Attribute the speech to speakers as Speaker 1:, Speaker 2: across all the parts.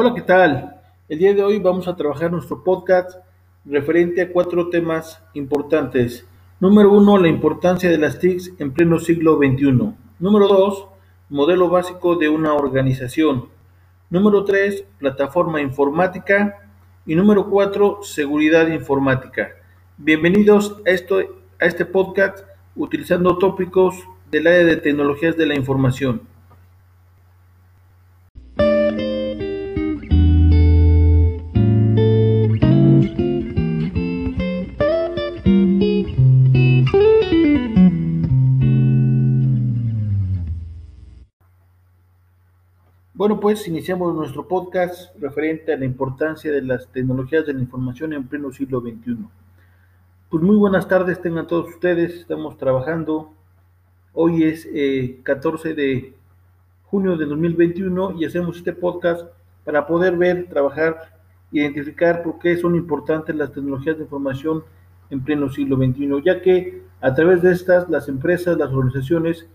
Speaker 1: Hola, ¿qué tal? El día de hoy vamos a trabajar nuestro podcast referente a cuatro temas importantes. Número uno, la importancia de las TICs en pleno siglo XXI. Número dos, modelo básico de una organización. Número tres, plataforma informática. Y número cuatro, seguridad informática. Bienvenidos a, esto, a este podcast utilizando tópicos del área de tecnologías de la información. Bueno, pues iniciamos nuestro podcast referente a la importancia de las tecnologías de la información en pleno siglo XXI. Pues muy buenas tardes tengan todos ustedes, estamos trabajando. Hoy es 14 eh, de junio de 2021 y hacemos este podcast para poder ver, trabajar, identificar por qué son importantes las tecnologías de información en pleno siglo XXI, ya que a través de estas las empresas, las organizaciones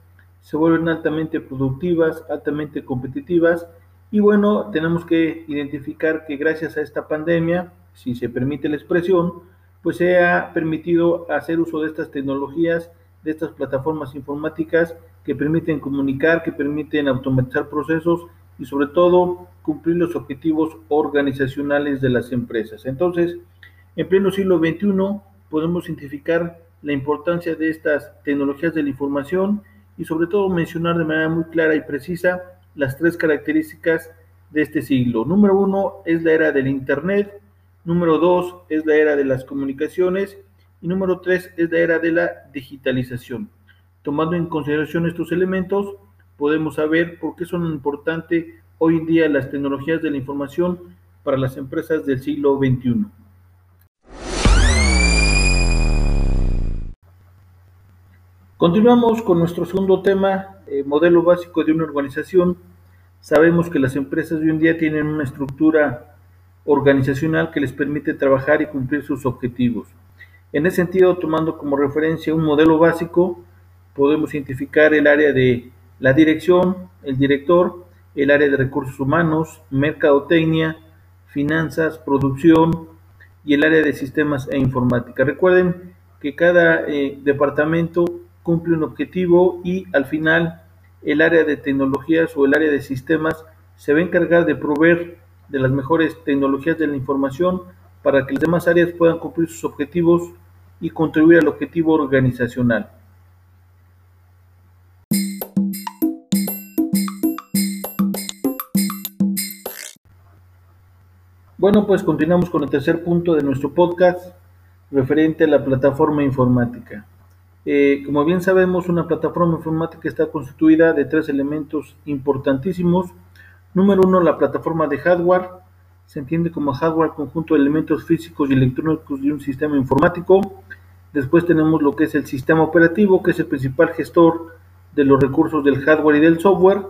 Speaker 1: se vuelven altamente productivas, altamente competitivas y bueno, tenemos que identificar que gracias a esta pandemia, si se permite la expresión, pues se ha permitido hacer uso de estas tecnologías, de estas plataformas informáticas que permiten comunicar, que permiten automatizar procesos y sobre todo cumplir los objetivos organizacionales de las empresas. Entonces, en pleno siglo XXI podemos identificar la importancia de estas tecnologías de la información y sobre todo mencionar de manera muy clara y precisa las tres características de este siglo. Número uno es la era del Internet, número dos es la era de las comunicaciones y número tres es la era de la digitalización. Tomando en consideración estos elementos, podemos saber por qué son importantes hoy en día las tecnologías de la información para las empresas del siglo XXI. Continuamos con nuestro segundo tema, eh, modelo básico de una organización. Sabemos que las empresas de hoy en día tienen una estructura organizacional que les permite trabajar y cumplir sus objetivos. En ese sentido, tomando como referencia un modelo básico, podemos identificar el área de la dirección, el director, el área de recursos humanos, mercadotecnia, finanzas, producción y el área de sistemas e informática. Recuerden que cada eh, departamento cumple un objetivo y al final el área de tecnologías o el área de sistemas se va a encargar de proveer de las mejores tecnologías de la información para que las demás áreas puedan cumplir sus objetivos y contribuir al objetivo organizacional. Bueno, pues continuamos con el tercer punto de nuestro podcast referente a la plataforma informática. Eh, como bien sabemos, una plataforma informática está constituida de tres elementos importantísimos. Número uno, la plataforma de hardware. Se entiende como hardware conjunto de elementos físicos y electrónicos de un sistema informático. Después tenemos lo que es el sistema operativo, que es el principal gestor de los recursos del hardware y del software.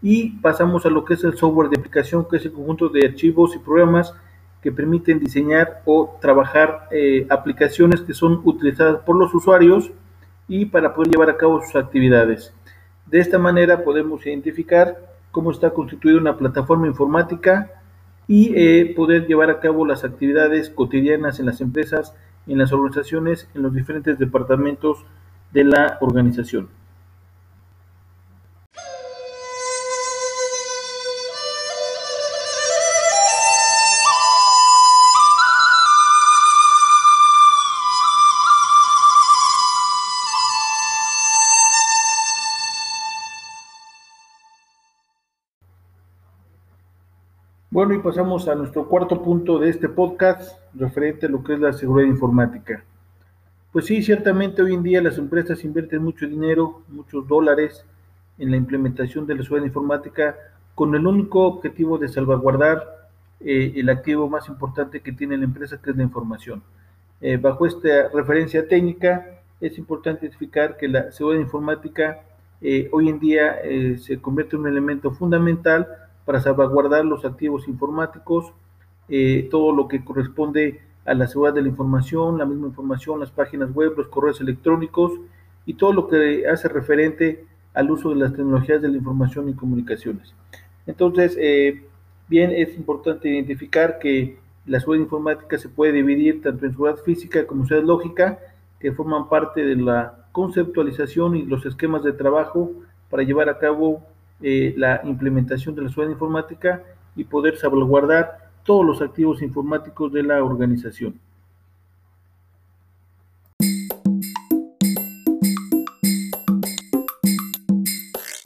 Speaker 1: Y pasamos a lo que es el software de aplicación, que es el conjunto de archivos y programas que permiten diseñar o trabajar eh, aplicaciones que son utilizadas por los usuarios y para poder llevar a cabo sus actividades. De esta manera podemos identificar cómo está constituida una plataforma informática y eh, poder llevar a cabo las actividades cotidianas en las empresas, en las organizaciones, en los diferentes departamentos de la organización. Bueno, y pasamos a nuestro cuarto punto de este podcast, referente a lo que es la seguridad informática. Pues sí, ciertamente hoy en día las empresas invierten mucho dinero, muchos dólares en la implementación de la seguridad informática con el único objetivo de salvaguardar eh, el activo más importante que tiene la empresa, que es la información. Eh, bajo esta referencia técnica, es importante identificar que la seguridad informática eh, hoy en día se convierte en un elemento fundamental para salvaguardar los activos informáticos, eh, todo lo que corresponde a la seguridad de la información, la misma información, las páginas web, los correos electrónicos y todo lo que hace referente al uso de las tecnologías de la información y comunicaciones. Entonces, eh, Bien, es importante identificar que la seguridad informática se puede dividir tanto en seguridad física como seguridad lógica, que forman parte de la conceptualización y los esquemas de trabajo para llevar a cabo eh, la implementación de la seguridad informática y poder salvaguardar todos los activos informáticos de la organización.